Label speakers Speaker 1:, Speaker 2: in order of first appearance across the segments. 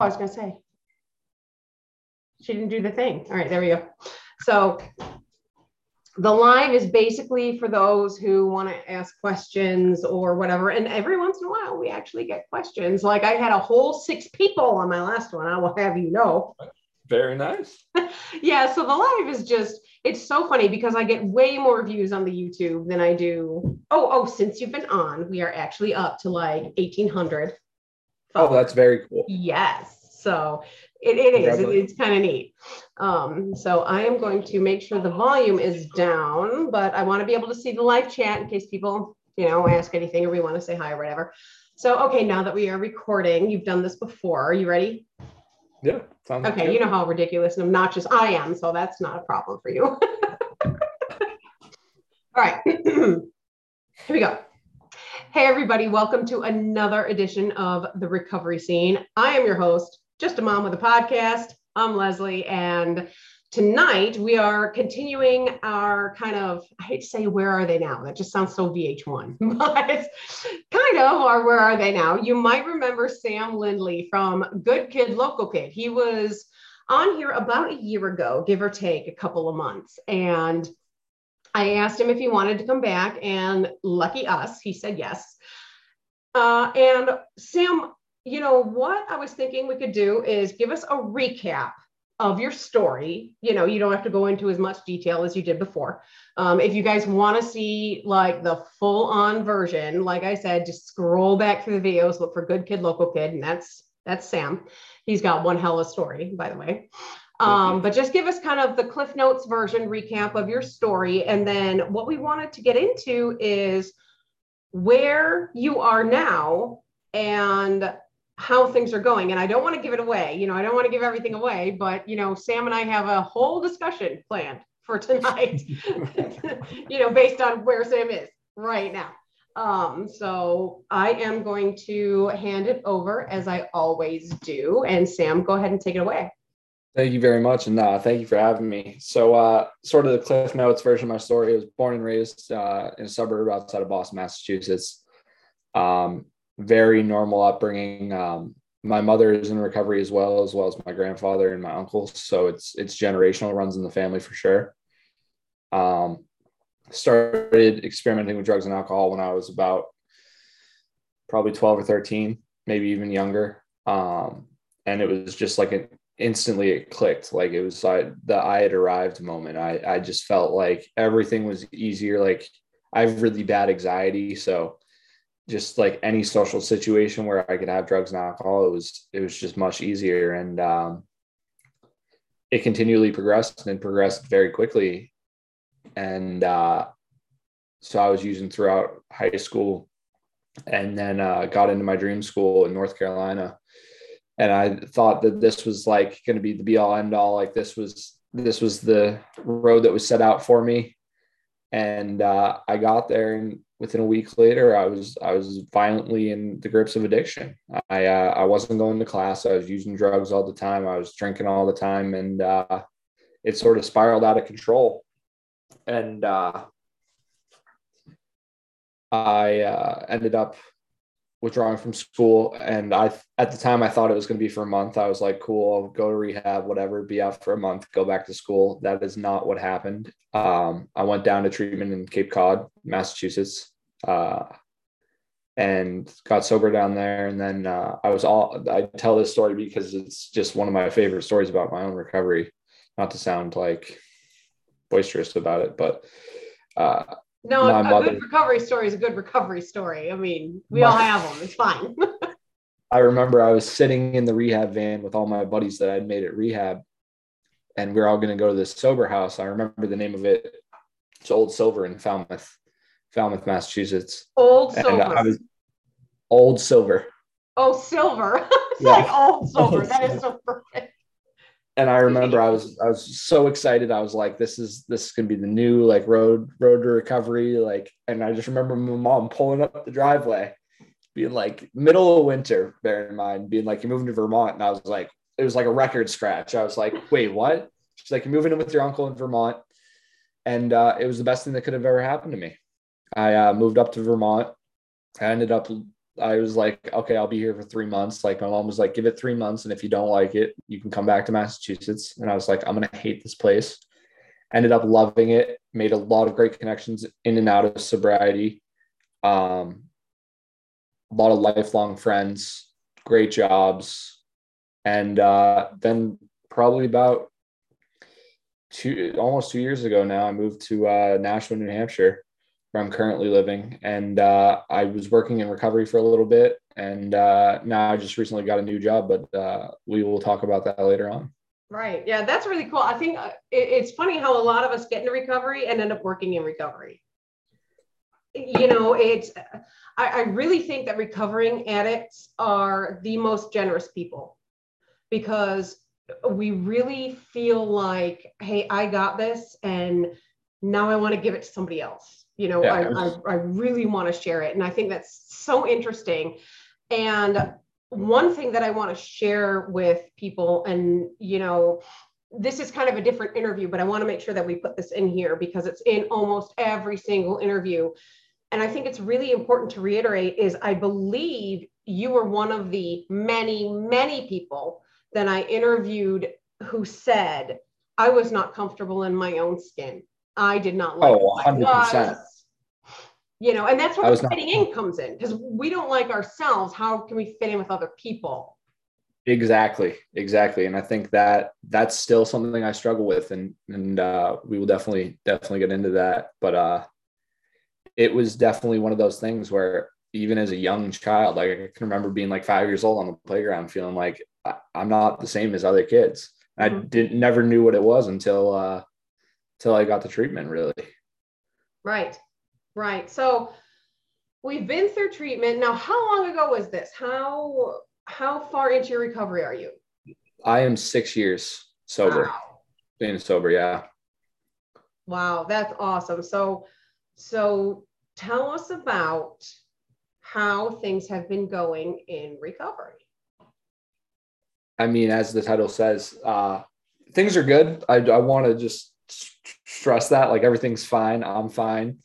Speaker 1: Oh, I was gonna say. She didn't do the thing. All right, there we go. So the live is basically for those who want to ask questions or whatever. And every once in a while, we actually get questions. Like I had a whole six people on my last one. I will have you know.
Speaker 2: Very nice.
Speaker 1: yeah. So the live is just, it's so funny because I get way more views on the YouTube than I do. Oh, oh, since you've been on, we are actually up to like 1800.
Speaker 2: Oh, that's very cool.
Speaker 1: Yes. So it, it is. It, it's kind of neat. Um, so I am going to make sure the volume is down, but I want to be able to see the live chat in case people, you know, ask anything or we want to say hi or whatever. So, okay, now that we are recording, you've done this before. Are you ready?
Speaker 2: Yeah.
Speaker 1: okay. Good. You know how ridiculous and obnoxious I am. So that's not a problem for you. All right. Here we go. Hey, everybody. Welcome to another edition of The Recovery Scene. I am your host, just a Mom with a Podcast. I'm Lesley, and tonight we are continuing our kind of, I hate to say, where are they now? That just sounds so VH1, but kind of, or where are they now? You might remember Sam Lindley from Good Kid, Local Kid. He was on here about a year ago, give or take a couple of months. And I asked him if he wanted to come back, and lucky us, he said yes. Uh, and Sam you know, what I was thinking we could do is give us a recap of your story. You know, you don't have to go into as much detail as you did before. Um, if you guys want to see like the full on version, like I said, just scroll back through the videos, look for Good Kid, Local Kid, and that's that's Sam. He's got one hell of a story, by the way. Um, but just give us kind of the Cliff Notes version recap of your story. And then what we wanted to get into is where you are now and how things are going. And I don't want to give it away. You know, I don't want to give everything away, but you know, Sam and I have a whole discussion planned for tonight, you know, based on where Sam is right now. Um, so I am going to hand it over as I always do. And Sam, go ahead and take it away.
Speaker 2: Thank you very much. And uh, thank you for having me. So, uh, sort of the Cliff Notes version of my story I was born and raised uh, in a suburb outside of Boston, Massachusetts. Um, very normal upbringing. Um, my mother is in recovery as well, as well as my grandfather and my uncles. So it's it's generational, runs in the family for sure. Um, started experimenting with drugs and alcohol when I was about probably 12 or 13, maybe even younger. Um, and it was just like an instantly it clicked. Like it was like the I had arrived moment. I, I just felt like everything was easier. Like I have really bad anxiety. So just like any social situation where I could have drugs and alcohol, it was it was just much easier, and um, it continually progressed and progressed very quickly, and uh, so I was using throughout high school, and then uh, got into my dream school in North Carolina, and I thought that this was like going to be the be all end all, like this was this was the road that was set out for me, and uh, I got there and within a week later, I was I was violently in the grips of addiction. I uh, I wasn't going to class. I was using drugs all the time. I was drinking all the time, and uh, it sort of spiraled out of control. And uh, I uh, ended up withdrawing from school. And I at the time I thought it was going to be for a month. I was like, cool, I'll go to rehab, whatever, be out for a month, go back to school. That is not what happened. Um, I went down to treatment in Cape Cod, Massachusetts uh, and got sober down there. And then uh, I was all, I tell this story because it's just one of my favorite stories about my own recovery. Not to sound like boisterous about it, but uh,
Speaker 1: no, a, mother, good recovery story is a good recovery story. I mean, we my, all have them. It's fine.
Speaker 2: I remember I was sitting in the rehab van with all my buddies that I'd made at rehab, and we are all going to go to this sober house. I remember the name of it. It's Old Silver in Falmouth, Falmouth, Massachusetts.
Speaker 1: Old Silver.
Speaker 2: I was Old Silver.
Speaker 1: Oh, silver. it's yeah. like old silver. Old that silver. is so perfect.
Speaker 2: And I remember I was I was so excited. I was like, this is this is gonna be the new like road road to recovery. Like, and I just remember my mom pulling up the driveway, being like middle of winter, bear in mind, being like, You're moving to Vermont. And I was like, it was like a record scratch. I was like, wait, what? She's like, You're moving in with your uncle in Vermont. And uh, it was the best thing that could have ever happened to me. I uh, moved up to Vermont. I ended up I was like, okay, I'll be here for three months. Like my mom was like, give it three months. And if you don't like it, you can come back to Massachusetts. And I was like, I'm going to hate this place. Ended up loving it, made a lot of great connections in and out of sobriety. Um, a lot of lifelong friends, great jobs. And uh, then probably about two, almost two years ago now, I moved to uh, Nashua, New Hampshire where I'm currently living. And uh, I was working in recovery for a little bit. And uh, now I just recently got a new job, but uh, we will talk about that later on.
Speaker 1: Right. Yeah, that's really cool. I think uh, it's funny how a lot of us get into recovery and end up working in recovery. You know, it's, I, I really think that recovering addicts are the most generous people because we really feel like, hey, I got this and now I want to give it to somebody else you know yeah. I, I, I really want to share it and i think that's so interesting and one thing that i want to share with people and you know this is kind of a different interview but i want to make sure that we put this in here because it's in almost every single interview and i think it's really important to reiterate is i believe you were one of the many many people that i interviewed who said i was not comfortable in my own skin I did not like
Speaker 2: oh, 100%.
Speaker 1: You know, and that's where the fitting in comes in because we don't like ourselves. How can we fit in with other people?
Speaker 2: Exactly, exactly. And I think that that's still something I struggle with, and and uh, we will definitely definitely get into that. But uh, it was definitely one of those things where even as a young child, like I can remember being like five years old on the playground, feeling like I'm not the same as other kids. Mm-hmm. I didn't never knew what it was until uh, till I got the treatment really.
Speaker 1: Right. Right. So we've been through treatment. Now, how long ago was this? How how far into your recovery are you?
Speaker 2: I am six years sober. Wow. Being sober, yeah.
Speaker 1: Wow, that's awesome. So so tell us about how things have been going in recovery.
Speaker 2: I mean, as the title says, uh, things are good. I, I want to just stress that like everything's fine i'm fine.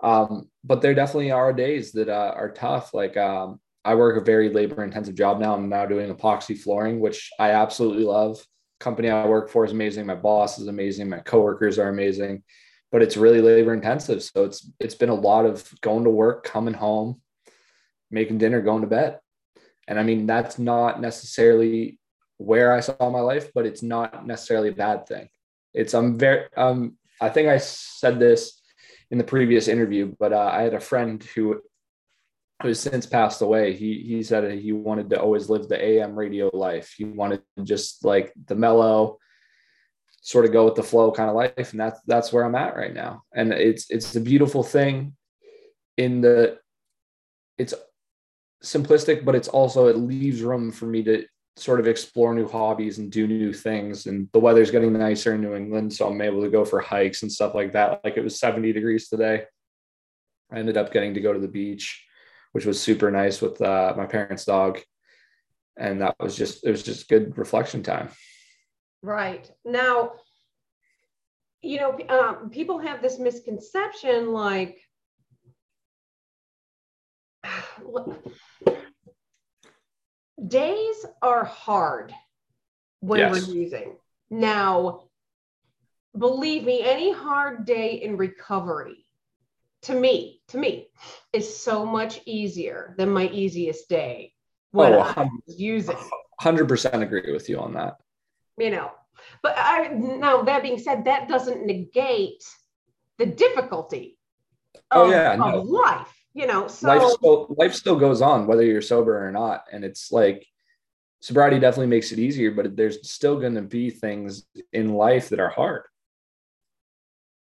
Speaker 2: Um, but there definitely are days that uh, are tough like um, i work a very labor intensive job now i'm now doing epoxy flooring which i absolutely love. Company i work for is amazing my boss is amazing my coworkers are amazing but it's really labor intensive so it's it's been a lot of going to work coming home making dinner going to bed. And i mean that's not necessarily where i saw my life but it's not necessarily a bad thing it's I'm very um I think I said this in the previous interview, but uh, I had a friend who who has since passed away. He he said he wanted to always live the AM radio life. He wanted just like the mellow, sort of go with the flow kind of life, and that's that's where I'm at right now. And it's it's a beautiful thing in the it's simplistic, but it's also it leaves room for me to sort of explore new hobbies and do new things. And the weather's getting nicer in New England, so I'm able to go for hikes and stuff like that. Like it was 70 degrees today. I ended up getting to go to the beach, which was super nice with uh, my parents' dog, and that was just it was just good reflection time.
Speaker 1: Right now, you know, um, people have this misconception like days are hard when yes. we're using. Now, believe me, any hard day in recovery to me, to me, is so much easier than my easiest day when oh, I was using.
Speaker 2: 100% agree with you on that.
Speaker 1: You know, but I, now that being said, that doesn't negate the difficulty oh, of, yeah, no. of life you know so
Speaker 2: life still, life still goes on whether you're sober or not. And it's like sobriety definitely makes it easier but there's still going to be things in life that are hard.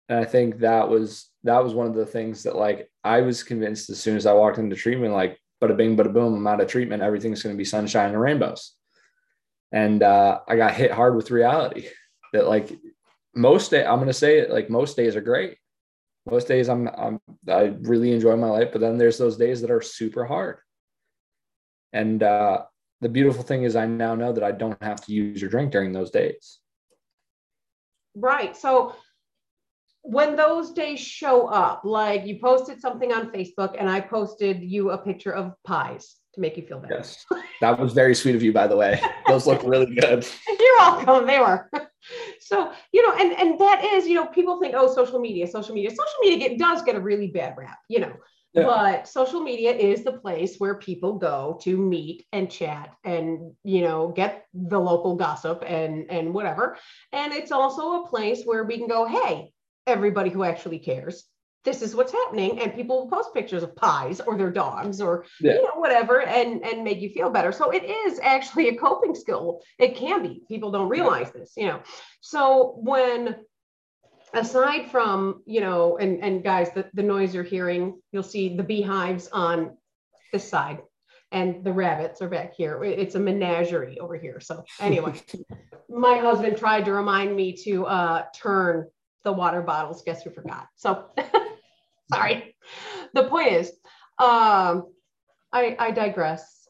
Speaker 2: And i think that was that was one of the things that like i was convinced as soon as i walked into treatment like bada bing bada boom i'm out of treatment. Everything's going to be sunshine and rainbows. And uh, i got hit hard with reality that like most day i'm going to say it like most days are great most days I'm, I'm I really enjoy my life, but then there's those days that are super hard. And uh, the beautiful thing is, I now know that I don't have to use or drink during those days.
Speaker 1: Right. So when those days show up, like you posted something on Facebook and I posted you a picture of pies to make you feel better.
Speaker 2: Yes. That was very sweet of you, by the way. Those look really good.
Speaker 1: You're welcome. They were. So, you know, and and that is, you know, people think, oh, social media, social media. Social media get, does get a really bad rap, you know. Yeah. But social media is the place where people go to meet and chat and you know get the local gossip and and whatever. And it's also a place where we can go, hey, everybody who actually cares this is what's happening and people will post pictures of pies or their dogs or yeah. you know whatever and and make you feel better. So it is actually a coping skill. It can be. People don't realize this you know. So when aside from you know and and guys the, the noise you're hearing you'll see the beehives on this side and the rabbits are back here. It's a menagerie over here. So anyway my husband tried to remind me to uh turn the water bottles. Guess who forgot? So sorry. The point is, um, I, I digress.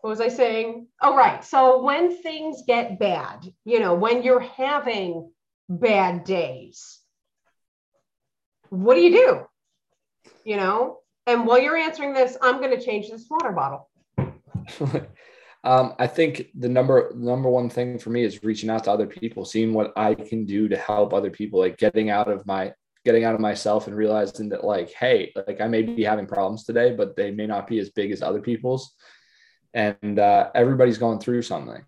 Speaker 1: What was I saying? Oh, right. So when things get bad, you know, when you're having bad days, what do you do? You know, and while you're answering this, I'm going to change this water bottle.
Speaker 2: Um, I think the number number one thing for me is reaching out to other people, seeing what I can do to help other people, like getting out of my getting out of myself and realizing that like, hey, like I may be having problems today, but they may not be as big as other people's. And uh, everybody's going through something.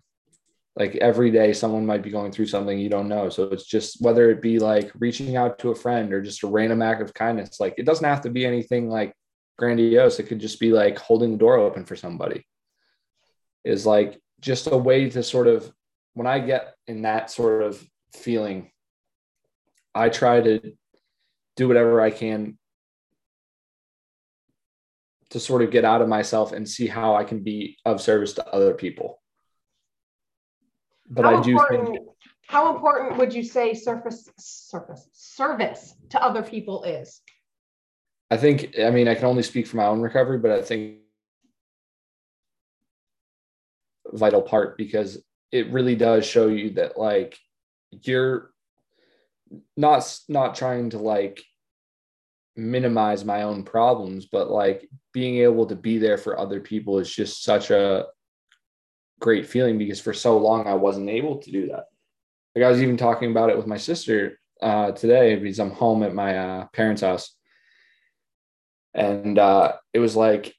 Speaker 2: Like every day, someone might be going through something you don't know. So it's just whether it be like reaching out to a friend or just a random act of kindness. Like it doesn't have to be anything like grandiose. It could just be like holding the door open for somebody is like just a way to sort of when I get in that sort of feeling, I try to do whatever I can to sort of get out of myself and see how I can be of service to other people.
Speaker 1: But how I do think how important would you say surface surface service to other people is?
Speaker 2: I think I mean I can only speak for my own recovery, but I think vital part because it really does show you that like you're not not trying to like minimize my own problems but like being able to be there for other people is just such a great feeling because for so long I wasn't able to do that. Like I was even talking about it with my sister uh, today because I'm home at my uh, parents' house, and uh, it was like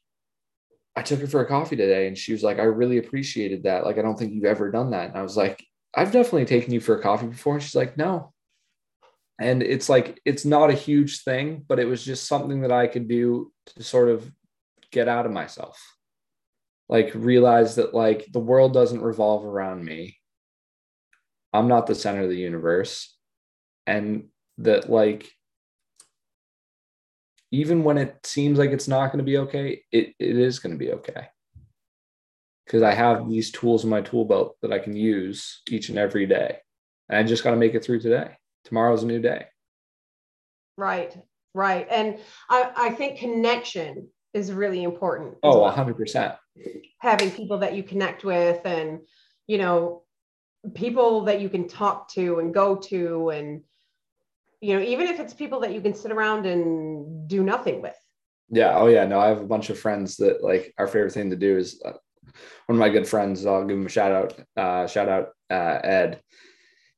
Speaker 2: I took her for a coffee today and she was like, I really appreciated that. Like, I don't think you've ever done that. And I was like, I've definitely taken you for a coffee before. And she's like, no. And it's like, it's not a huge thing, but it was just something that I could do to sort of get out of myself. Like, realize that, like, the world doesn't revolve around me. I'm not the center of the universe. And that, like, even when it seems like it's not going to be okay, it, it is going to be okay. Because I have these tools in my tool belt that I can use each and every day. And I just got to make it through today. Tomorrow's a new day.
Speaker 1: Right, right. And I, I think connection is really important.
Speaker 2: Oh, well. 100%.
Speaker 1: Having people that you connect with and, you know, people that you can talk to and go to and you know, even if it's people that you can sit around and do nothing with.
Speaker 2: Yeah. Oh, yeah. No, I have a bunch of friends that like our favorite thing to do is uh, one of my good friends. I'll give him a shout out. Uh, shout out uh, Ed.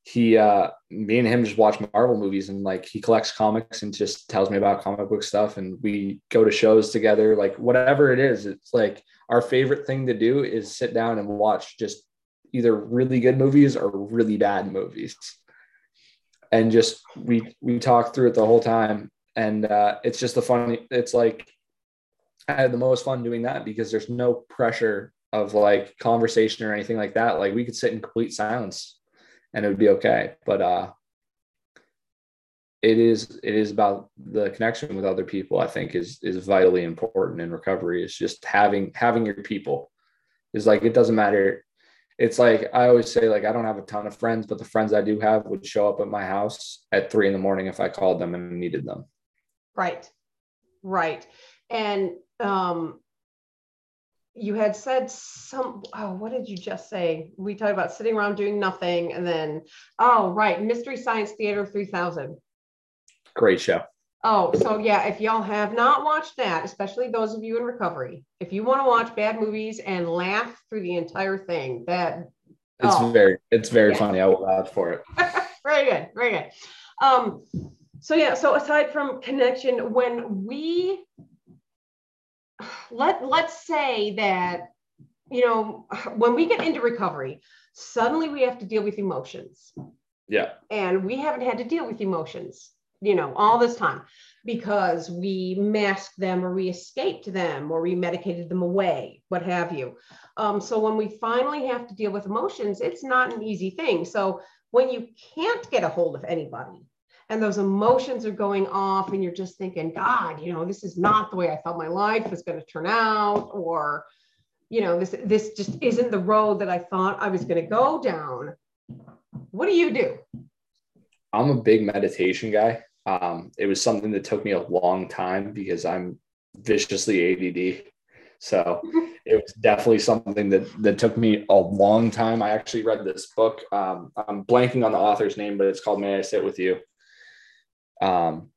Speaker 2: He, uh, me and him just watch Marvel movies and like he collects comics and just tells me about comic book stuff. And we go to shows together, like whatever it is. It's like our favorite thing to do is sit down and watch just either really good movies or really bad movies and just we we talk through it the whole time and uh, it's just the funny it's like i had the most fun doing that because there's no pressure of like conversation or anything like that like we could sit in complete silence and it would be okay. But uh it is it is about the connection with other people i think is is vitally important in recovery. It's just having having your people. Is like it doesn't matter. It's like I always say, like I don't have a ton of friends, but the friends I do have would show up at my house at three in the morning if I called them and needed them.
Speaker 1: Right, right, and um, you had said some. Oh, what did you just say? We talked about sitting around doing nothing, and then oh, right, Mystery Science Theater three thousand.
Speaker 2: Great show.
Speaker 1: Oh, so yeah, if y'all have not watched that, especially those of you in recovery, if you want to watch bad movies and laugh through the entire thing, that
Speaker 2: it's oh. very it's very yeah. funny. I will laugh for it.
Speaker 1: very good, very good. Um, so yeah, so aside from connection, when we let let's say that you know when we get into recovery, suddenly we have to deal with emotions.
Speaker 2: Yeah.
Speaker 1: And we haven't had to deal with emotions you know, all this time because we masked them or we escaped them or we medicated them away, what have you. Um, so when we finally have to deal with emotions, it's not an easy thing. So when you can't get a hold of anybody and those emotions are going off and you're just thinking, God, you know, this is not the way I thought my life was going to turn out, or, you know, this this just isn't the road that I thought I was going to go down. What do you do?
Speaker 2: I'm a big meditation guy. Um, it was something that took me a long time because I'm viciously ADD. So it was definitely something that that took me a long time. I actually read this book. Um, I'm blanking on the author's name, but it's called "May I Sit with You." Um,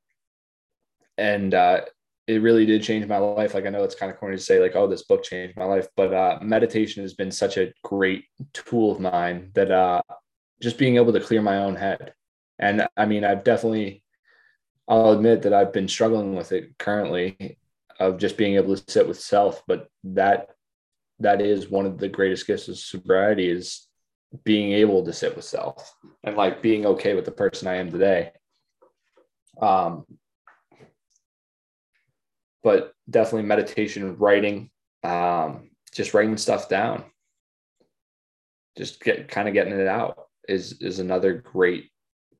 Speaker 2: and uh, it really did change my life. Like I know it's kind of corny to say, like, "Oh, this book changed my life," but uh, meditation has been such a great tool of mine that uh, just being able to clear my own head. And I mean, I've definitely I'll admit that I've been struggling with it currently of just being able to sit with self, but that that is one of the greatest gifts of sobriety is being able to sit with self and like being okay with the person I am today. Um, but definitely meditation, writing, um, just writing stuff down, just get kind of getting it out is is another great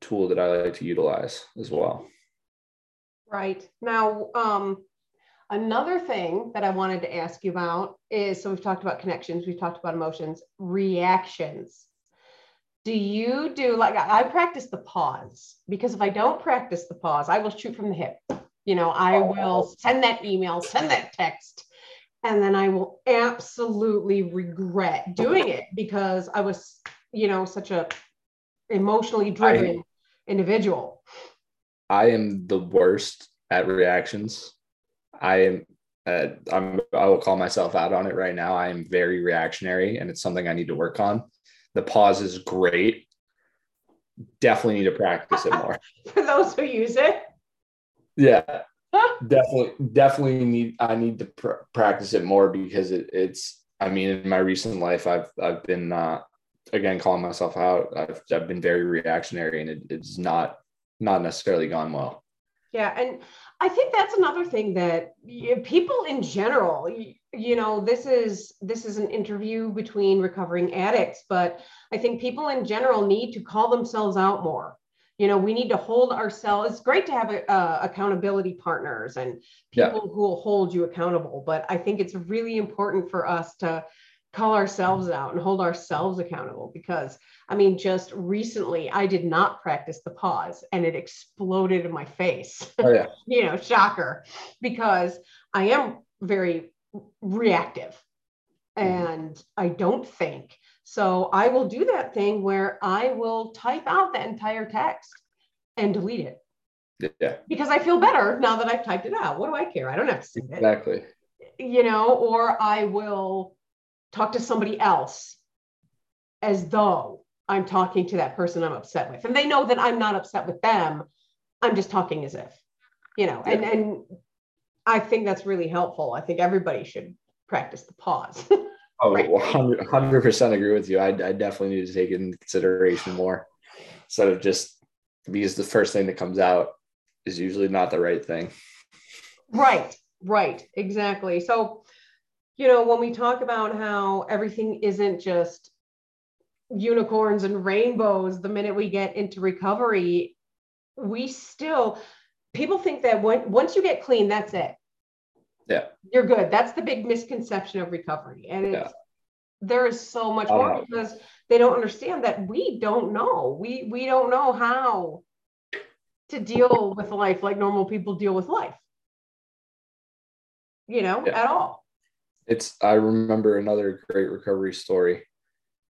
Speaker 2: tool that I like to utilize as well.
Speaker 1: Right. Now, um, another thing that I wanted to ask you about is so we've talked about connections, we've talked about emotions, reactions. Do you do like I practice the pause because if I don't practice the pause, I will shoot from the hip. You know, I will send that email, send that text, and then I will absolutely regret doing it because I was, you know, such a emotionally driven I, individual.
Speaker 2: I am the worst at reactions. I am uh, I'm I will call myself out on it right now. I am very reactionary and it's something I need to work on. The pause is great. Definitely need to practice it more.
Speaker 1: For those who use it.
Speaker 2: Yeah. definitely definitely need I need to pr- practice it more because it, it's I mean in my recent life I've I've been uh again calling myself out. I've I've been very reactionary and it, it's not not necessarily gone well.
Speaker 1: Yeah, and I think that's another thing that people in general, you know, this is this is an interview between recovering addicts, but I think people in general need to call themselves out more. You know, we need to hold ourselves. It's great to have uh, accountability partners and people yeah. who will hold you accountable, but I think it's really important for us to call ourselves out and hold ourselves accountable because I mean, just recently I did not practice the pause and it exploded in my face.
Speaker 2: Oh, yeah.
Speaker 1: you know, shocker, because I am very reactive mm-hmm. and I don't think. So I will do that thing where I will type out the entire text and delete it.
Speaker 2: Yeah.
Speaker 1: Because I feel better now that I've typed it out. What do I care? I don't have to see
Speaker 2: it. Exactly.
Speaker 1: You know, or I will talk to somebody else as though I'm talking to that person I'm upset with. And they know that I'm not upset with them. I'm just talking as if, you know, and, and I think that's really helpful. I think everybody should practice the pause.
Speaker 2: oh, 100 percent agree with you. I, I definitely need to take it into consideration more instead of just because the first thing that comes out is usually not the right thing.
Speaker 1: Right, right, exactly. So you know, when we talk about how everything isn't just unicorns and rainbows the minute we get into recovery, we still, people think that when, once you get clean, that's it.
Speaker 2: Yeah.
Speaker 1: You're good. That's the big misconception of recovery. And it's, yeah. there is so much more because they don't understand that we don't know. We, we don't know how to deal with life like normal people deal with life, you know, yeah. at all
Speaker 2: it's I remember another great recovery story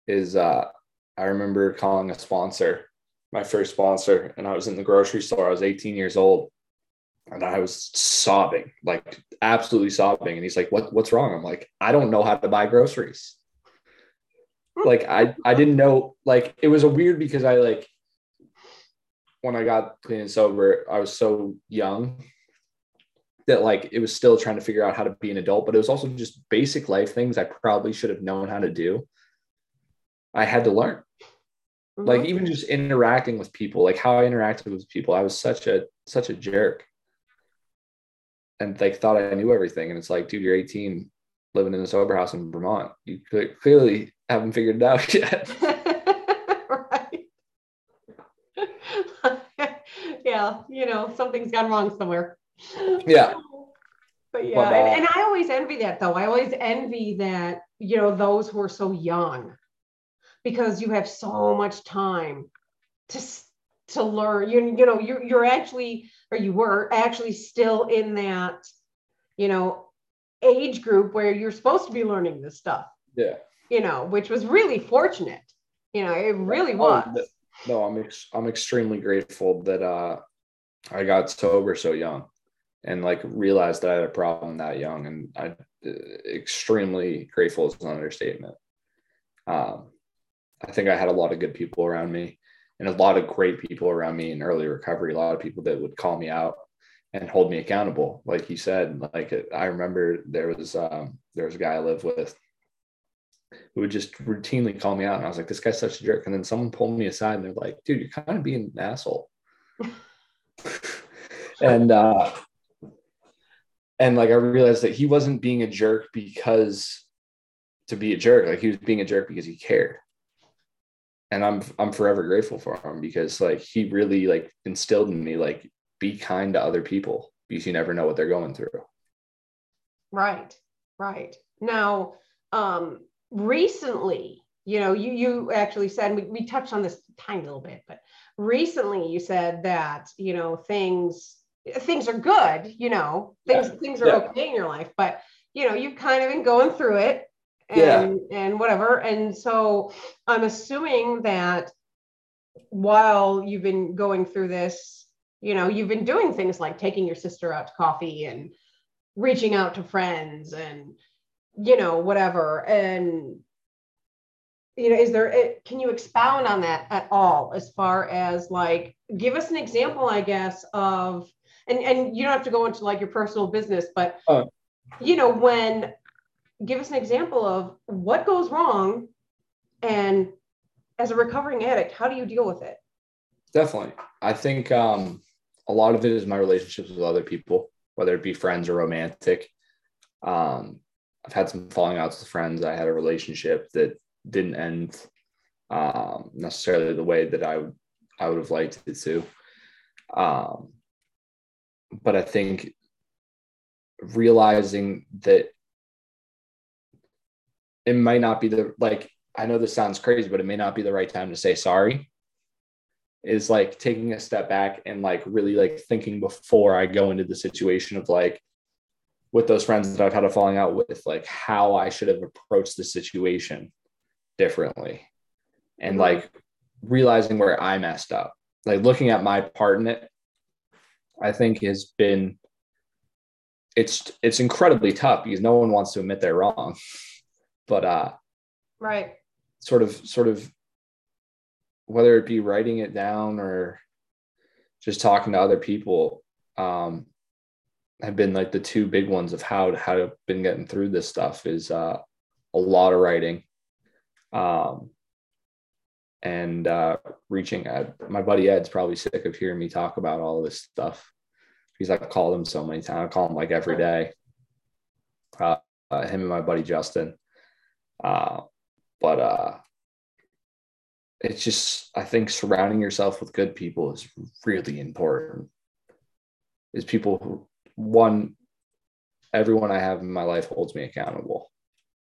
Speaker 2: is uh I remember calling a sponsor my first sponsor, and I was in the grocery store. I was 18 years old, and I was sobbing, like absolutely sobbing. And he's like, "What? What's wrong?" I'm like, "I don't know how to buy groceries." like I I didn't know. Like it was a weird because I like when I got clean and sober, I was so young that like it was still trying to figure out how to be an adult, but it was also just basic life things I probably should have known how to do. I had to learn. Mm-hmm. Like even just interacting with people, like how I interacted with people, I was such a such a jerk. And like thought I knew everything. And it's like, dude, you're 18, living in a sober house in Vermont. You clearly haven't figured it out yet. right.
Speaker 1: yeah, you know, something's gone wrong somewhere.
Speaker 2: Yeah.
Speaker 1: But yeah, but, uh, and, and I always envy that though. I always envy that, you know, those who are so young because you have so much time to to learn. You, you know, you're you're actually you were actually still in that, you know, age group where you're supposed to be learning this stuff.
Speaker 2: Yeah.
Speaker 1: You know, which was really fortunate. You know, it really oh, was.
Speaker 2: no, I'm ex- I'm extremely grateful that uh I got sober so young and like realized that I had a problem that young. And I uh, extremely grateful is an understatement. Um, I think I had a lot of good people around me and a lot of great people around me in early recovery, a lot of people that would call me out and hold me accountable. Like you said, like I remember there was, um, there was a guy I lived with who would just routinely call me out. And I was like, this guy's such a jerk. And then someone pulled me aside and they're like, dude, you're kind of being an asshole. and, uh, and like I realized that he wasn't being a jerk because to be a jerk, like he was being a jerk because he cared. And I'm I'm forever grateful for him because like he really like instilled in me like be kind to other people because you never know what they're going through.
Speaker 1: Right. Right. Now, um recently, you know, you you actually said we, we touched on this tiny little bit, but recently you said that, you know, things things are good, you know, things yeah. things are yeah. okay in your life, but you know, you've kind of been going through it and yeah. and whatever. And so I'm assuming that while you've been going through this, you know, you've been doing things like taking your sister out to coffee and reaching out to friends and you know, whatever. And you know, is there can you expound on that at all as far as like give us an example, I guess, of and and you don't have to go into like your personal business, but uh, you know, when give us an example of what goes wrong and as a recovering addict, how do you deal with it?
Speaker 2: Definitely. I think um, a lot of it is my relationships with other people, whether it be friends or romantic. Um, I've had some falling outs with friends. I had a relationship that didn't end um, necessarily the way that I would I would have liked it to. Um, but I think realizing that it might not be the like I know this sounds crazy, but it may not be the right time to say sorry. Is like taking a step back and like really like thinking before I go into the situation of like with those friends that I've had a falling out with, like how I should have approached the situation differently. And mm-hmm. like realizing where I messed up. Like looking at my part in it I think has been it's it's incredibly tough because no one wants to admit they're wrong. But uh
Speaker 1: right.
Speaker 2: Sort of sort of whether it be writing it down or just talking to other people um have been like the two big ones of how how I've been getting through this stuff is uh a lot of writing um and uh, reaching out. My buddy Ed's probably sick of hearing me talk about all this stuff because I've called him so many times. I call him like every day. Uh, uh, him and my buddy Justin. Uh, but uh, it's just I think surrounding yourself with good people is really important. Is people who one everyone I have in my life holds me accountable.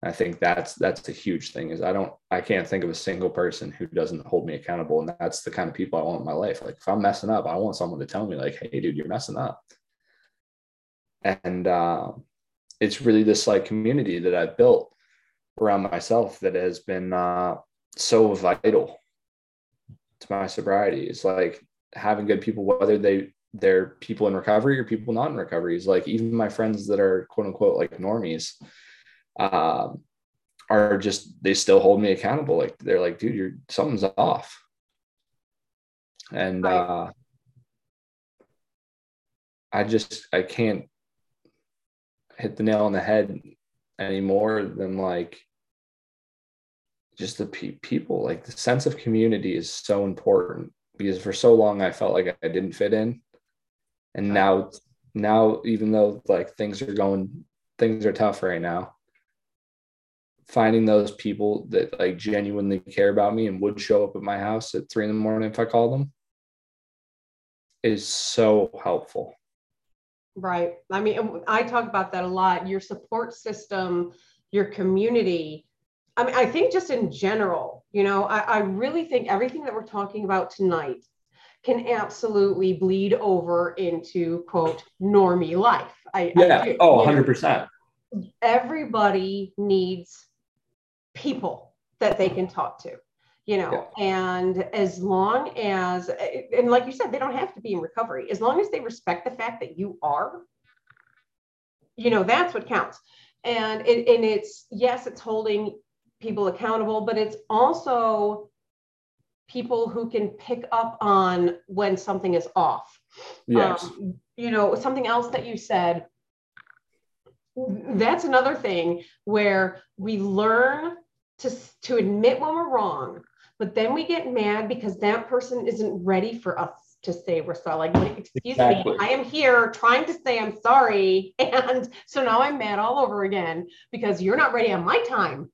Speaker 2: I think that's that's a huge thing is I don't I can't think of a single person who doesn't hold me accountable. And that's the kind of people I want in my life. Like if I'm messing up, I want someone to tell me, like, hey dude, you're messing up. And uh, it's really this like community that I've built around myself that has been uh, so vital to my sobriety. It's like having good people, whether they they're people in recovery or people not in recovery. Is like even my friends that are quote unquote like normies, um, are just they still hold me accountable. Like they're like, dude, you're something's off. And right. uh I just I can't hit the nail on the head anymore than like just the pe- people like the sense of community is so important because for so long I felt like I didn't fit in and now now even though like things are going things are tough right now finding those people that like genuinely care about me and would show up at my house at three in the morning if I called them is so helpful.
Speaker 1: Right. I mean, I talk about that a lot. Your support system, your community. I mean, I think just in general, you know, I, I really think everything that we're talking about tonight can absolutely bleed over into quote normie life.
Speaker 2: I, yeah. I oh, 100%.
Speaker 1: Know, everybody needs people that they can talk to you know yeah. and as long as and like you said they don't have to be in recovery as long as they respect the fact that you are you know that's what counts and it, and it's yes it's holding people accountable but it's also people who can pick up on when something is off yes. Um, you know something else that you said that's another thing where we learn to, to admit when we're wrong, but then we get mad because that person isn't ready for us to say we're sorry. Like, excuse exactly. me, I am here trying to say I'm sorry. And so now I'm mad all over again because you're not ready on my time.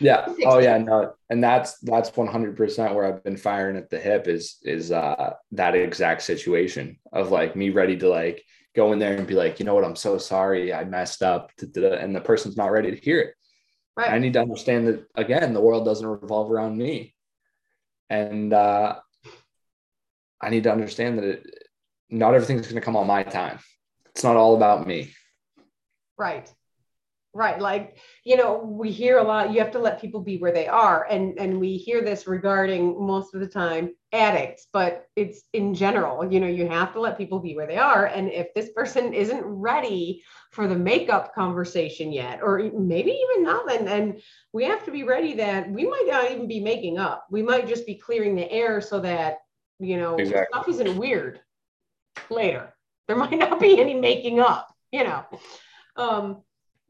Speaker 2: Yeah. Oh yeah. No. And that's that's 100% where I've been firing at the hip is is uh that exact situation of like me ready to like go in there and be like, you know what, I'm so sorry, I messed up, and the person's not ready to hear it. Right. I need to understand that again, the world doesn't revolve around me. And uh, I need to understand that it, not everything's going to come on my time. It's not all about me.
Speaker 1: Right. Right. Like, you know, we hear a lot, you have to let people be where they are. And and we hear this regarding most of the time addicts, but it's in general, you know, you have to let people be where they are. And if this person isn't ready for the makeup conversation yet, or maybe even now, then and we have to be ready that we might not even be making up. We might just be clearing the air so that, you know, exactly. stuff isn't weird later. There might not be any making up, you know. Um,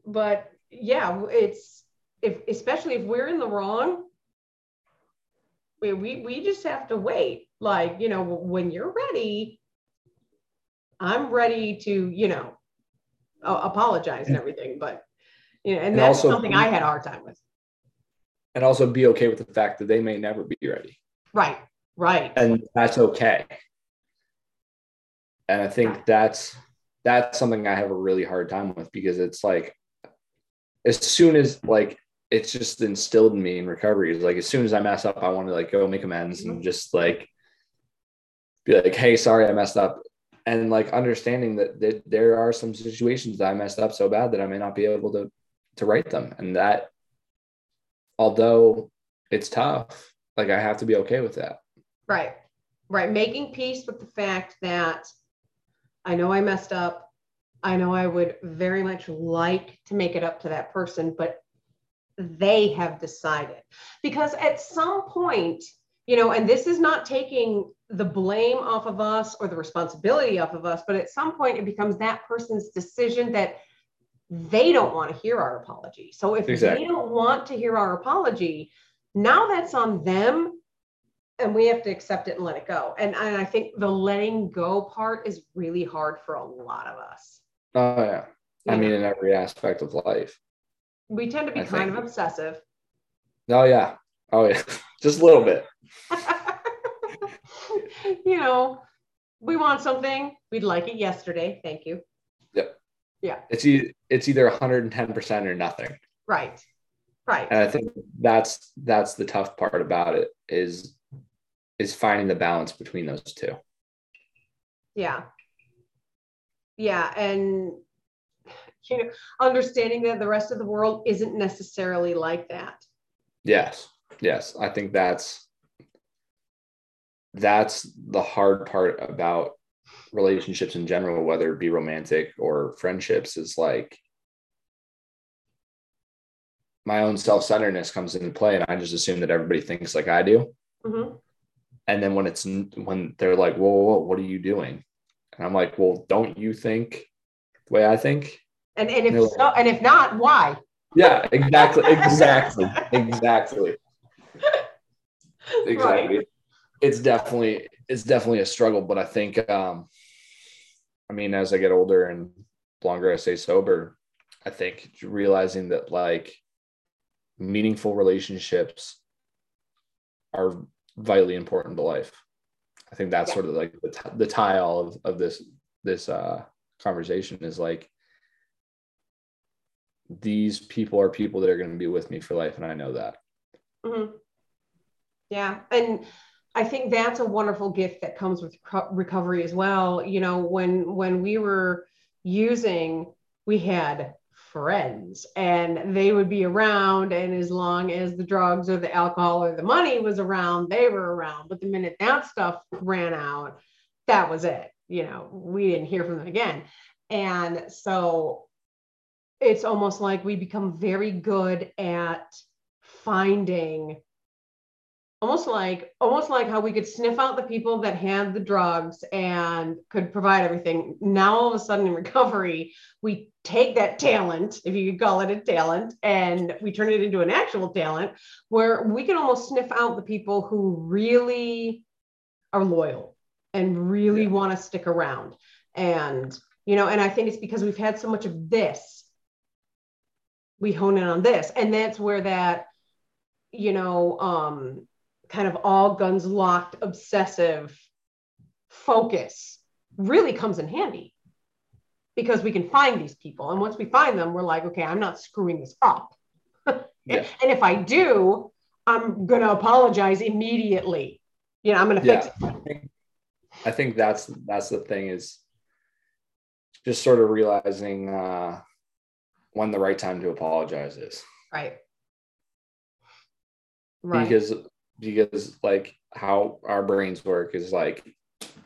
Speaker 1: but yeah, it's if especially if we're in the wrong, we we, we just have to wait. Like, you know, when you're ready, I'm ready to, you know, apologize and everything. But you know, and, and that's also, something I had a hard time with.
Speaker 2: And also be okay with the fact that they may never be ready.
Speaker 1: Right. Right.
Speaker 2: And that's okay. And I think right. that's that's something I have a really hard time with because it's like as soon as like it's just instilled in me in recovery is like as soon as I mess up, I want to like go make amends and mm-hmm. just like be like, hey, sorry, I messed up. And like understanding that, that there are some situations that I messed up so bad that I may not be able to to write them. And that although it's tough, like I have to be okay with that.
Speaker 1: Right. Right. Making peace with the fact that I know I messed up. I know I would very much like to make it up to that person, but they have decided. Because at some point, you know, and this is not taking the blame off of us or the responsibility off of us, but at some point it becomes that person's decision that they don't want to hear our apology. So if exactly. they don't want to hear our apology, now that's on them and we have to accept it and let it go. And, and I think the letting go part is really hard for a lot of us.
Speaker 2: Oh yeah. I mean, in every aspect of life.
Speaker 1: We tend to be I kind think. of obsessive.
Speaker 2: Oh yeah. Oh yeah. Just a little bit.
Speaker 1: you know, we want something. We'd like it yesterday. Thank you.
Speaker 2: Yep.
Speaker 1: Yeah.
Speaker 2: It's either it's either 110% or nothing.
Speaker 1: Right. Right.
Speaker 2: And I think that's that's the tough part about it is is finding the balance between those two.
Speaker 1: Yeah yeah and you know understanding that the rest of the world isn't necessarily like that
Speaker 2: yes yes i think that's that's the hard part about relationships in general, whether it be romantic or friendships, is like my own self-centeredness comes into play and I just assume that everybody thinks like I do. Mm-hmm. And then when it's when they're like, whoa, whoa, whoa, what are you doing? And I'm like, well, don't you think the way I think?
Speaker 1: And, and if and so, and if not, why?
Speaker 2: Yeah, exactly, exactly, exactly. Exactly. Right. It's definitely it's definitely a struggle, but I think um I mean as I get older and longer I stay sober, I think realizing that like meaningful relationships are vitally important to life. I think that's yeah. sort of like the, t- the tie all of, of this this uh, conversation is like these people are people that are going to be with me for life, and I know that.
Speaker 1: Mm-hmm. Yeah, and I think that's a wonderful gift that comes with recovery as well. You know, when when we were using, we had friends. And they would be around and as long as the drugs or the alcohol or the money was around they were around. But the minute that stuff ran out that was it. You know we didn't hear from them again. And so it's almost like we become very good at finding almost like almost like how we could sniff out the people that had the drugs and could provide everything. Now all of a sudden in recovery we take that talent if you could call it a talent and we turn it into an actual talent where we can almost sniff out the people who really are loyal and really yeah. want to stick around. And you know and i think it's because we've had so much of this. We hone in on this and that's where that you know um kind of all guns locked, obsessive focus really comes in handy because we can find these people. And once we find them, we're like, okay, I'm not screwing this up. yeah. And if I do, I'm going to apologize immediately. You know, I'm going to fix
Speaker 2: yeah. it. I think that's that's the thing is just sort of realizing uh, when the right time to apologize is.
Speaker 1: Right.
Speaker 2: Right. Because because like how our brains work is like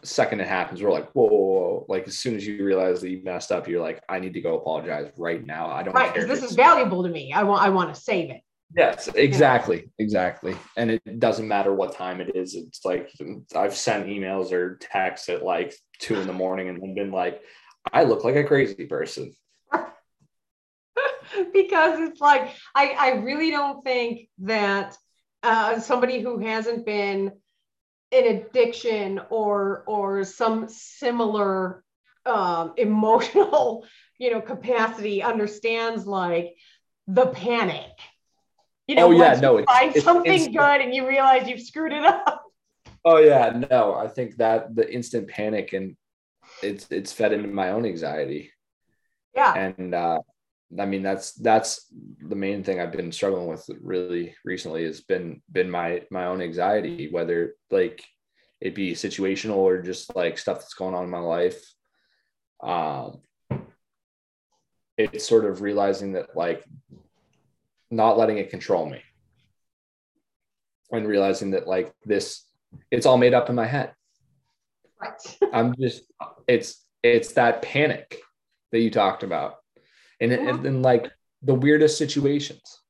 Speaker 2: second it happens we're like whoa, whoa, whoa, like as soon as you realize that you messed up you're like i need to go apologize right now. I don't
Speaker 1: right because this is valuable to me. I want i want to save it.
Speaker 2: Yes exactly yeah. exactly and it doesn't matter what time it is. It's like i've sent emails or texts at like two in the morning and been like i look like a crazy person.
Speaker 1: Because it's like i i really don't think that uh, somebody who hasn't been in addiction or or some similar um, emotional you know capacity understands like the panic. You know oh, yeah, no, you find it's, something it's, good and you realize you've screwed it up.
Speaker 2: Oh yeah no i think that the instant panic and it's it's fed into my own anxiety.
Speaker 1: Yeah.
Speaker 2: And uh I mean, that's that's the main thing I've been struggling with really recently has been been my my own anxiety, whether like it be situational or just like stuff that's going on in my life. Um, it's sort of realizing that like not letting it control me. And realizing that like this it's all made up in my head. Right. I'm just it's it's that panic that you talked about and, yeah. and, and like the weirdest situations.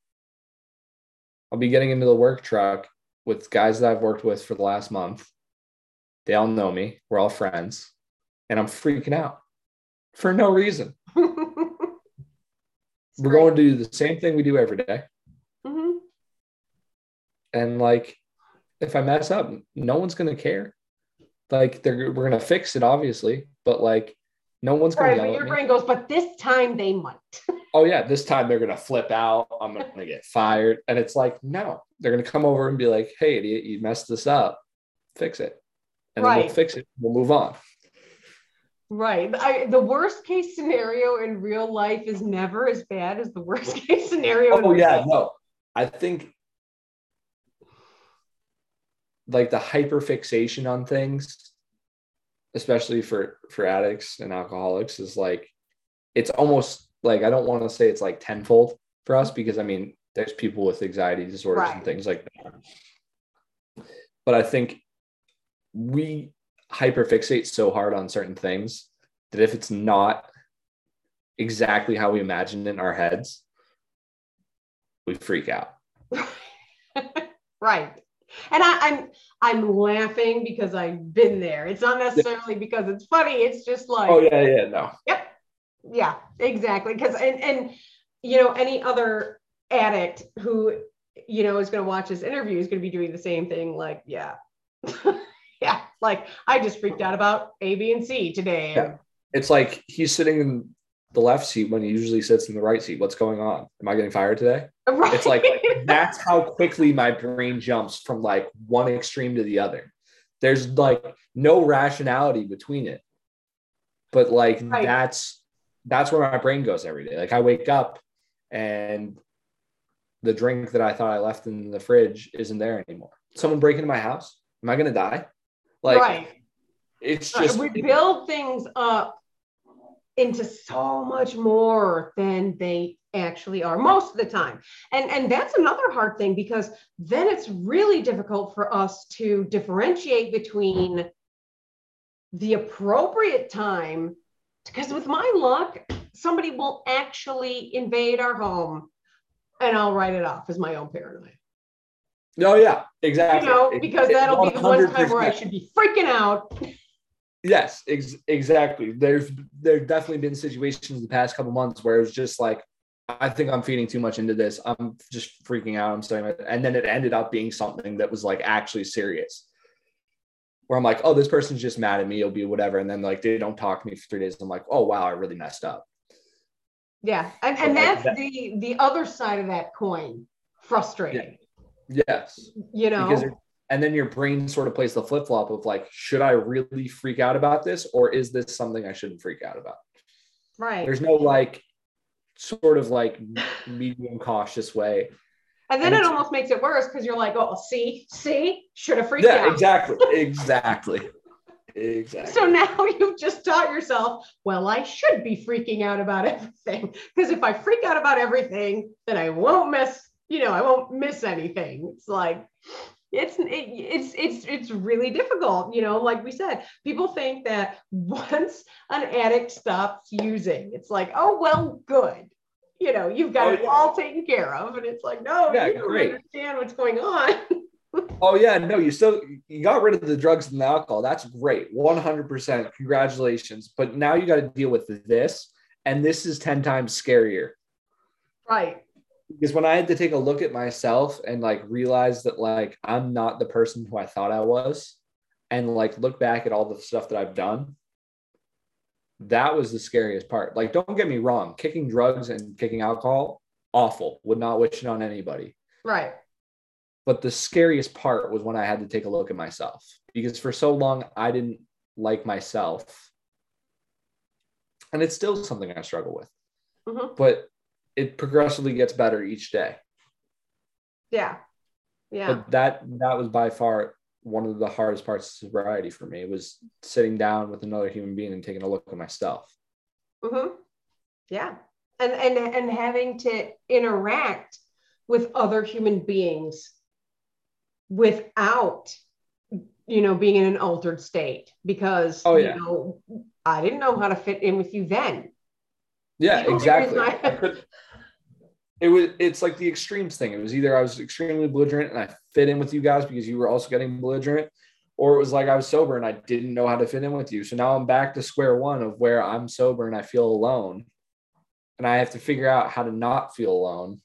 Speaker 2: I'll be getting into the work truck with guys that I've worked with for the last month. They all know me. We're all friends. And I'm freaking out for no reason. We're going to do the same thing we do every day. Mm-hmm. And like, if I mess up, no one's going to care. Like, they're, we're going to fix it, obviously. But like, no one's going right,
Speaker 1: to. But your brain goes, but this time they might.
Speaker 2: oh yeah, this time they're going to flip out. I'm going to get fired, and it's like, no, they're going to come over and be like, hey, idiot, you messed this up. Fix it, and right. then we'll fix it. We'll move on.
Speaker 1: Right. I, the worst case scenario in real life is never as bad as the worst case scenario.
Speaker 2: Oh yeah, no. I think like the hyper fixation on things especially for for addicts and alcoholics is like it's almost like I don't want to say it's like tenfold for us because I mean there's people with anxiety disorders right. and things like that. But I think we hyperfixate so hard on certain things that if it's not exactly how we imagined it in our heads, we freak out.
Speaker 1: right. And I, I'm I'm laughing because I've been there. It's not necessarily because it's funny. It's just like
Speaker 2: Oh yeah, yeah, no.
Speaker 1: Yep. Yeah, exactly. Because and and you know, any other addict who you know is going to watch this interview is going to be doing the same thing. Like, yeah, yeah, like I just freaked out about A, B, and C today.
Speaker 2: Yeah. It's like he's sitting in the left seat when he usually sits in the right seat. What's going on? Am I getting fired today?
Speaker 1: Right.
Speaker 2: It's like that's how quickly my brain jumps from like one extreme to the other. There's like no rationality between it. But like
Speaker 1: Right.
Speaker 2: that's that's where my brain goes every day. Like I wake up and the drink that I thought I left in the fridge isn't there anymore. Someone break into my house? Am I gonna die? Like
Speaker 1: right.
Speaker 2: it's just
Speaker 1: we build things up into so much more than they actually are most of the time. And and that's another hard thing because then it's really difficult for us to differentiate between the appropriate time because with my luck somebody will actually invade our home and i'll write it off as my own paranoia.
Speaker 2: Oh yeah, exactly.
Speaker 1: You
Speaker 2: know
Speaker 1: because
Speaker 2: it-
Speaker 1: that'll be the one time where i should be freaking out
Speaker 2: Yes, ex- exactly. There's there definitely been situations the past couple months where it was just like, I think I'm feeding too much into this. I'm just freaking out. I'm saying, and then it ended up being something that was like actually serious. Where I'm like, oh, this person's just mad at me. It'll be whatever. And then like they don't talk to me for three days. I'm like, oh wow, I really messed up.
Speaker 1: Yeah, and, and
Speaker 2: like,
Speaker 1: that's
Speaker 2: that-
Speaker 1: the the other side of that coin. Frustrating,
Speaker 2: Yes,
Speaker 1: you know.
Speaker 2: because and then your brain sort of plays the flip flop of like, should I really freak out about this, or is this something I shouldn't freak out about?
Speaker 1: right.
Speaker 2: There's no like sort of like medium cautious way.
Speaker 1: and then
Speaker 2: and
Speaker 1: it almost makes it worse because you're like, oh, see, see, should have freaked
Speaker 2: Yeah,
Speaker 1: out.
Speaker 2: exactly. Exactly. Exactly.
Speaker 1: So now you've just taught yourself, well, I should be freaking out about everything. Because if I freak out about everything, then I won't miss, you know, I won't miss anything. It's like, it's it, it's it's it's really difficult, you know. Like we said, people think that once an addict stops using, it's like, oh well, good, you know, you've got
Speaker 2: Oh,
Speaker 1: it
Speaker 2: yeah.
Speaker 1: all taken care of, and it's like, no,
Speaker 2: Yeah,
Speaker 1: you don't
Speaker 2: great.
Speaker 1: understand what's going on.
Speaker 2: oh yeah, no, you still you got rid of the drugs and the alcohol. That's great. 100%. Congratulations. But now you got to deal with this and this is 10 times scarier.
Speaker 1: right.
Speaker 2: Because when I had to take a look at myself and like realize that like I'm not the person who I thought I was and like look back at all the stuff that I've done, that was the scariest part. Like, don't get me wrong, kicking drugs and kicking alcohol, awful. Would not wish it on anybody.
Speaker 1: Right.
Speaker 2: But the scariest part was when I had to take a look at myself because for so long I didn't like myself. And it's still something I struggle with,
Speaker 1: Mhm.
Speaker 2: but it progressively gets better each day.
Speaker 1: Yeah. Yeah.
Speaker 2: But that that was by far one of the hardest parts of sobriety for me was sitting down with another human being and taking a look at myself.
Speaker 1: hmm Yeah. And, and and having to interact with other human beings without you know being in an altered state because
Speaker 2: Oh, yeah.
Speaker 1: you know I didn't know how to fit in with you then.
Speaker 2: Yeah, exactly.
Speaker 1: I-
Speaker 2: I could- it was it's like the extremes thing. It was either I was extremely belligerent and I fit in with you guys because you were also getting belligerent, or it was like I was sober and I didn't know how to fit in with you. So now I'm back to square one of where I'm sober and I feel alone. And I have to figure out how to not feel alone.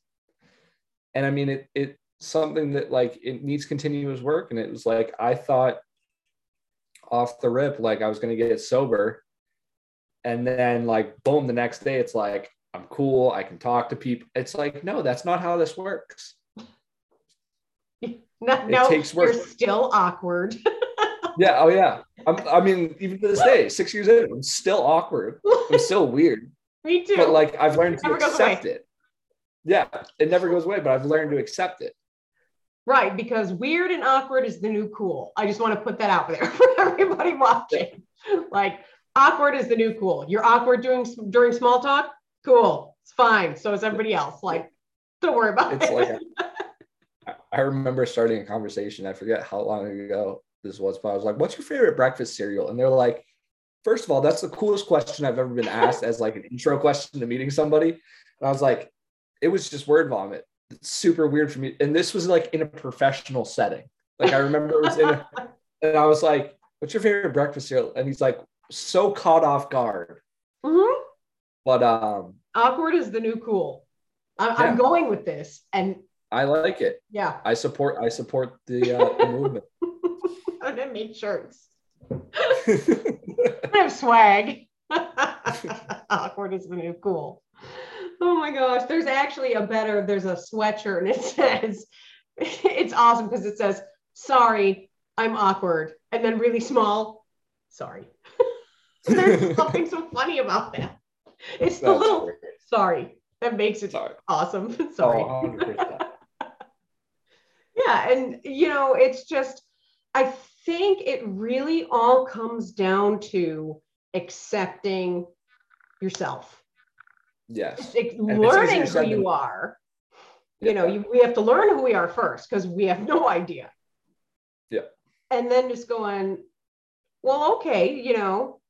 Speaker 2: And I mean it it's something that like it needs continuous work. And it was like I thought off the rip, like I was gonna get sober. And then like boom, the next day it's like I'm cool, I can talk to people. It's like, no, that's not how this works.
Speaker 1: No,
Speaker 2: It
Speaker 1: no
Speaker 2: takes
Speaker 1: you're
Speaker 2: work.
Speaker 1: still awkward.
Speaker 2: Yeah, oh yeah. I'm, I mean, even to this day, six years in, I'm still awkward. I'm still weird,
Speaker 1: Me too.
Speaker 2: but like I've learned to accept it. Yeah, it never goes away, but I've learned to accept it.
Speaker 1: right, because weird and awkward is the new cool. I just want to put that out there for everybody watching. Like awkward is the new cool. You're awkward doing during small talk. Cool, it's fine. So is everybody else. Like, don't worry about
Speaker 2: It's
Speaker 1: it.
Speaker 2: like I- I remember starting a conversation. I forget how long ago, this was, but I was like, "What's your favorite breakfast cereal?" And they're like, first of all, that's the coolest question I've ever been asked as like an intro question to meeting somebody." And I was like, "It was just word vomit. It's super weird for me." And this was like in a professional setting. Like I remember it was in, a, and I was like, "What's your favorite breakfast cereal?" And he's like, so caught off guard.
Speaker 1: Mhm.
Speaker 2: But um,
Speaker 1: Awkward is the new cool. I'm,
Speaker 2: Yeah.
Speaker 1: I'm going with this, and
Speaker 2: I like it.
Speaker 1: yeah,
Speaker 2: I support. I support the, uh, the movement.
Speaker 1: I'm gonna make shirts. I have swag. Awkward is the new cool. Oh my gosh, there's actually a better, there's a sweatshirt and it says, it's awesome because it says, sorry, I'm awkward. And then really small, sorry. there's something so funny about that. It's the
Speaker 2: That's
Speaker 1: little sorry that makes it
Speaker 2: Sorry.
Speaker 1: awesome.
Speaker 2: Oh,
Speaker 1: sorry.
Speaker 2: 100%.
Speaker 1: Yeah. And, you know, it's just, I think it really all comes down to accepting yourself,
Speaker 2: Yes. It's
Speaker 1: learning who you
Speaker 2: than-
Speaker 1: are. You know, you, we have to learn who we are first because we have no idea.
Speaker 2: Yeah.
Speaker 1: And then just going, well, okay, you know,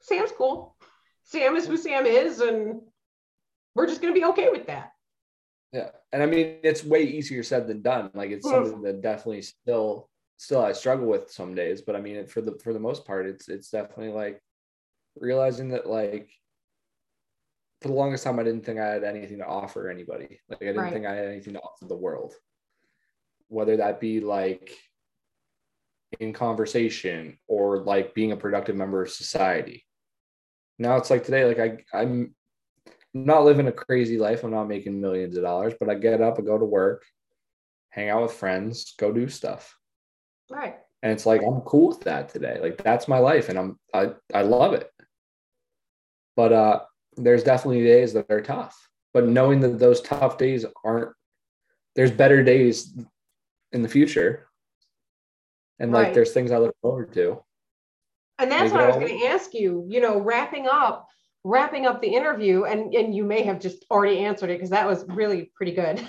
Speaker 1: Sam's cool. Sam is who Sam is, and we're just going to be okay with that.
Speaker 2: Yeah. And I mean, it's way easier said than done. Like it's something that definitely still, still I struggle with some days. But I mean, it, for the for the most part, it's it's definitely like realizing that like for the longest time, I didn't think I had anything to offer anybody. Like I didn't
Speaker 1: Right.
Speaker 2: think I had anything to offer the world, whether that be like in conversation or like being a productive member of society. Now it's like today, like I I'm not living a crazy life. I'm not making millions of dollars, but I get up, I go to work, hang out with friends, go do stuff.
Speaker 1: Right.
Speaker 2: And it's like I'm cool with that today. Like that's my life and I'm I I love it. But uh there's definitely days that are tough. But knowing that those tough days aren't there's better days in the future. And like
Speaker 1: Right.
Speaker 2: there's things I look forward to.
Speaker 1: And that's what I was going to ask you, you know, wrapping up, wrapping up the interview, and, and you may have just already answered it because that was really pretty good.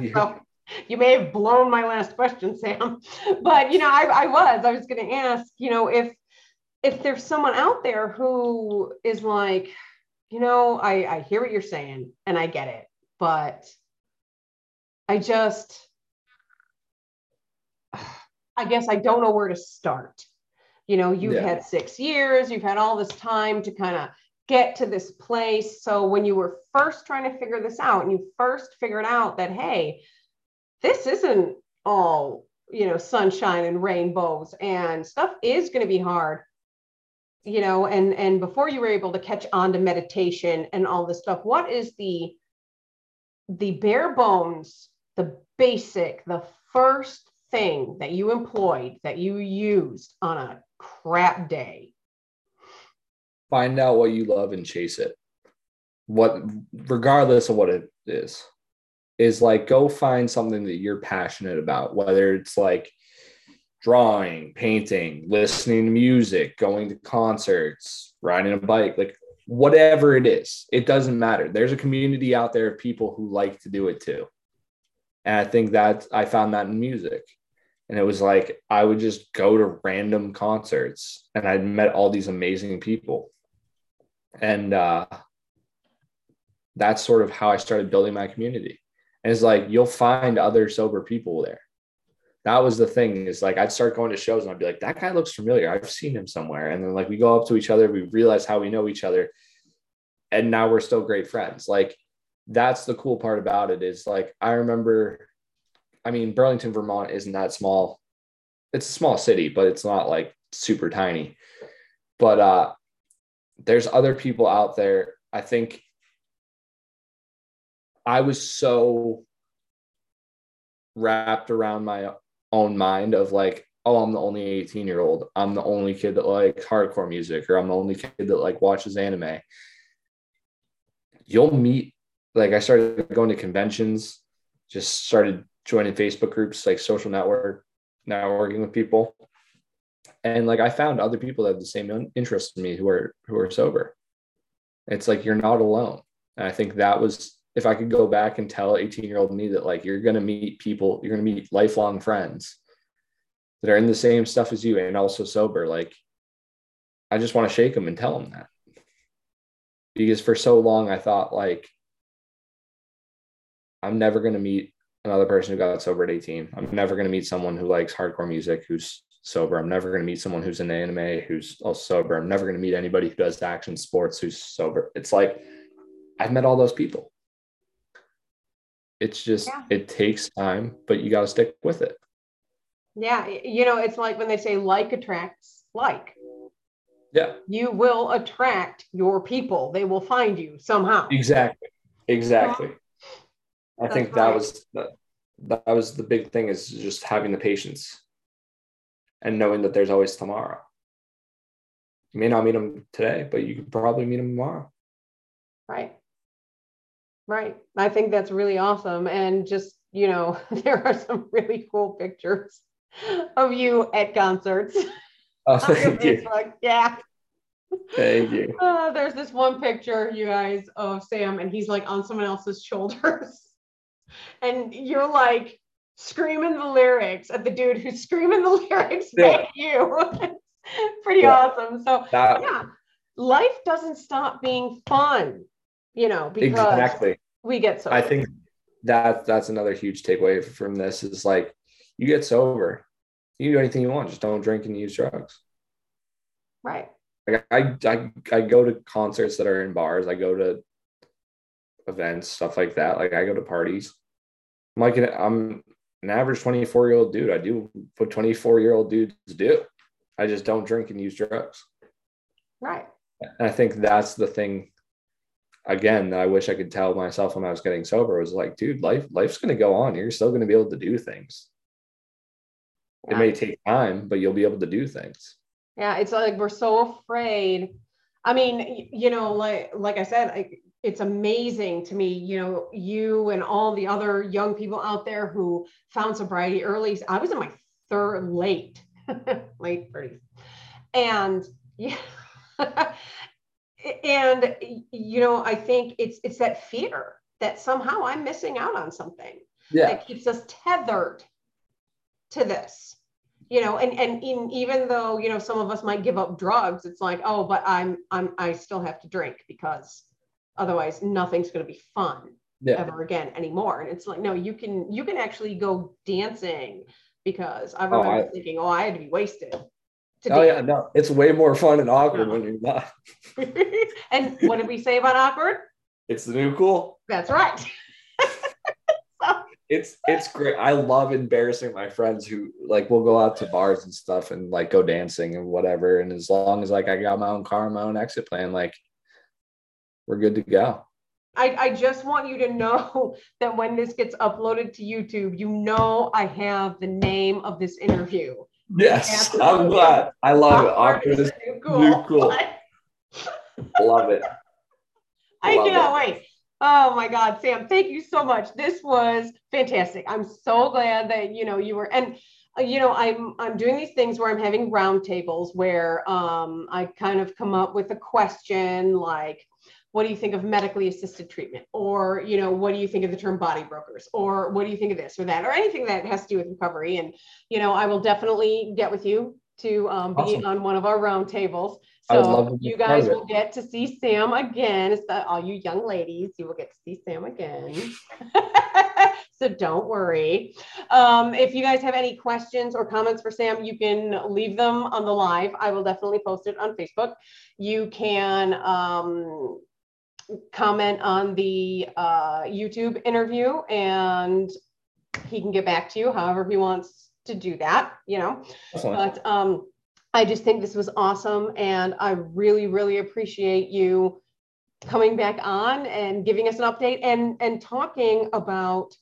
Speaker 2: You.
Speaker 1: So, you may have blown my last question, Sam, but you know, I, I was, I was going to ask, you know, if, if there's someone out there who is like, you know, I, I hear what you're saying and I get it, but I just, I guess I don't know where to start. You know, you've
Speaker 2: Yeah.
Speaker 1: had six years, you've had all this time to kind of get to this place. So when you were first trying to figure this out and you first figured out that, hey, this isn't all, you know, sunshine and rainbows and stuff is going to be hard you know and and before you were able to catch on to meditation and all this stuff what is the the bare bones the basic the first thing that you employed that you used on a crap day.
Speaker 2: Find out what you love and chase it. What regardless of what it is is like go find something that you're passionate about whether it's like drawing painting listening to music going to concerts riding a bike like whatever it is it doesn't matter. There's a community out there of people who like to do it too. And i think that i found that in music and it was like i would just go to random concerts and i'd met all these amazing people and uh, that's sort of how I started building my community. And it's like you'll find other sober people there. That was the thing. Is like I'd start going to shows and I'd be like, that guy looks familiar. I've seen him somewhere. And then like we go up to each other, we realize how we know each other, and now we're still great friends. Like that's the cool part about it. Is like I remember, I mean, Burlington, Vermont isn't that small. It's a small city, but it's not like super tiny. But uh there's other people out there. I think I was so wrapped around my own mind of like, oh, I'm the only 18 year old. I'm the only kid that likes hardcore music, or I'm the only kid that like watches anime. You'll meet, like, I started going to conventions, just started joining Facebook groups, like social network, networking with people. And like I found other people that have the same interest in me who are who are sober. It's like you're not alone. And I think that was if I could go back and tell 18 year old me that like you're gonna meet people, you're gonna meet lifelong friends that are in the same stuff as you and also sober, like I just want to shake them and tell them that. Because for so long I thought like I'm never to meet another person who got sober at 18. I'm never going to meet someone who likes hardcore music who's sober. I'm never going to meet someone who's in anime who's also sober. I'm never going to meet anybody who does action sports who's sober. It's like I've met all those people. It's just, yeah. it takes time, but you got to stick with it.
Speaker 1: Yeah. You know, it's like when they say like attracts like.
Speaker 2: Yeah.
Speaker 1: You will attract your people, they will find you somehow.
Speaker 2: Exactly. Exactly. I That's think that right. was the, that was the big thing is just having the patience and knowing that there's always tomorrow. You may not meet them today, but you could probably meet them tomorrow.
Speaker 1: Right. Right. I think that's really awesome. And just, you know, there are some really cool pictures of you at concerts. Oh, thank you. Yeah.
Speaker 2: Thank you.
Speaker 1: Uh, there's this one picture, you guys, of Sam, and he's like on someone else's shoulders. And you're like screaming the lyrics at the dude who's screaming the lyrics yeah. at you. Pretty yeah. awesome. So that, yeah, life doesn't stop being fun, you know, because exactly. we get so.
Speaker 2: I think that that's another huge takeaway from this is like you get sober, you do anything you want, just don't drink and use drugs.
Speaker 1: Right.
Speaker 2: Like I, I, I go to concerts that are in bars. I go to events, stuff like that. Like I go to parties. I'm like an, I'm an average 24 year old dude. I do what 24 year old dudes do. I just don't drink and use drugs.
Speaker 1: Right.
Speaker 2: And I think that's the thing. Again, that I wish I could tell myself when I was getting sober was like, dude, life life's going to go on. You're still going to be able to do things. Yeah. It may take time, but you'll be able to do things.
Speaker 1: Yeah, it's like we're so afraid. I mean, you know, like like I said, like it's amazing to me, you know, you and all the other young people out there who found sobriety early. I was in my third late, late 30s. And yeah. and you know, I think it's it's that fear that somehow I'm missing out on something
Speaker 2: yeah.
Speaker 1: that keeps us tethered to this you know and and in, even though you know some of us might give up drugs it's like oh but i'm i'm i still have to drink because otherwise nothing's going to be fun yeah. ever again anymore and it's like no you can you can actually go dancing because i remember oh, I, thinking oh i had to be wasted
Speaker 2: to oh dance. yeah no it's way more fun and awkward yeah. when you're not
Speaker 1: and what did we say about awkward
Speaker 2: it's the new cool
Speaker 1: that's right
Speaker 2: it's it's great. I love embarrassing my friends who like will go out to bars and stuff and like go dancing and whatever. And as long as like I got my own car, my own exit plan, like we're good to go.
Speaker 1: I, I just want you to know that when this gets uploaded to YouTube, you know I have the name of this interview.
Speaker 2: Yes, I'm glad. I love it. Awkward is cool. cool. love it.
Speaker 1: I love can't it. wait. Oh my God, Sam, thank you so much. This was fantastic. I'm so glad that you know you were and uh, you know I'm I'm doing these things where I'm having roundtables where um, I kind of come up with a question like what do you think of medically assisted treatment? Or you know what do you think of the term body brokers? Or what do you think of this or that? Or anything that has to do with recovery. And you know i will definitely get with you to um, be awesome. on one of our roundtables so you guys will get to see sam again. It's the, all you young ladies you will get to see sam again. So don't worry. Um, if you guys have any questions or comments for sam you can leave them on the live. I will definitely post it on facebook. You can um, comment on the uh, YouTube interview and he can get back to you however he wants to do that, you know. But um, I just think this was awesome. And I really, really appreciate you coming back on and giving us an update and, and talking about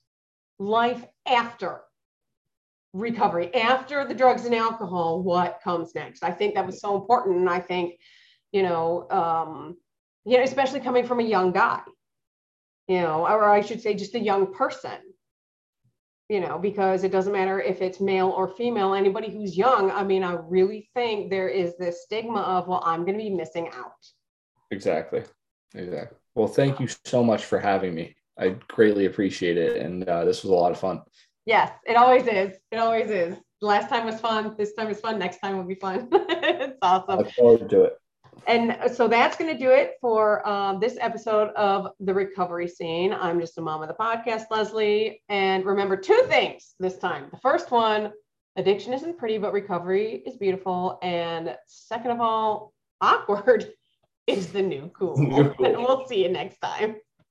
Speaker 1: life after recovery, after the drugs and alcohol, what comes next. I think that was so important. And I think, you know, um, you know, especially coming from a young guy, you know, or I should say just a young person, you know, because it doesn't matter if it's male or female, anybody who's young. I mean, I really think there is this stigma of, well, I'm going to be missing out.
Speaker 2: Exactly. Exactly. Well, thank you so much for having me. I greatly appreciate it. And uh, this was a lot of fun.
Speaker 1: Yes, it always is. It always is. last time was fun. This time is fun. Next time will be fun. it's awesome.
Speaker 2: Look forward to it.
Speaker 1: And so that's going to do it for um, this episode of the recovery scene. I'm just a mom of the podcast, Lesley. And remember two things this time. The first one, addiction isn't pretty, but recovery is beautiful. And second of all, awkward is the new cool.
Speaker 2: New cool.
Speaker 1: And we'll see you next time.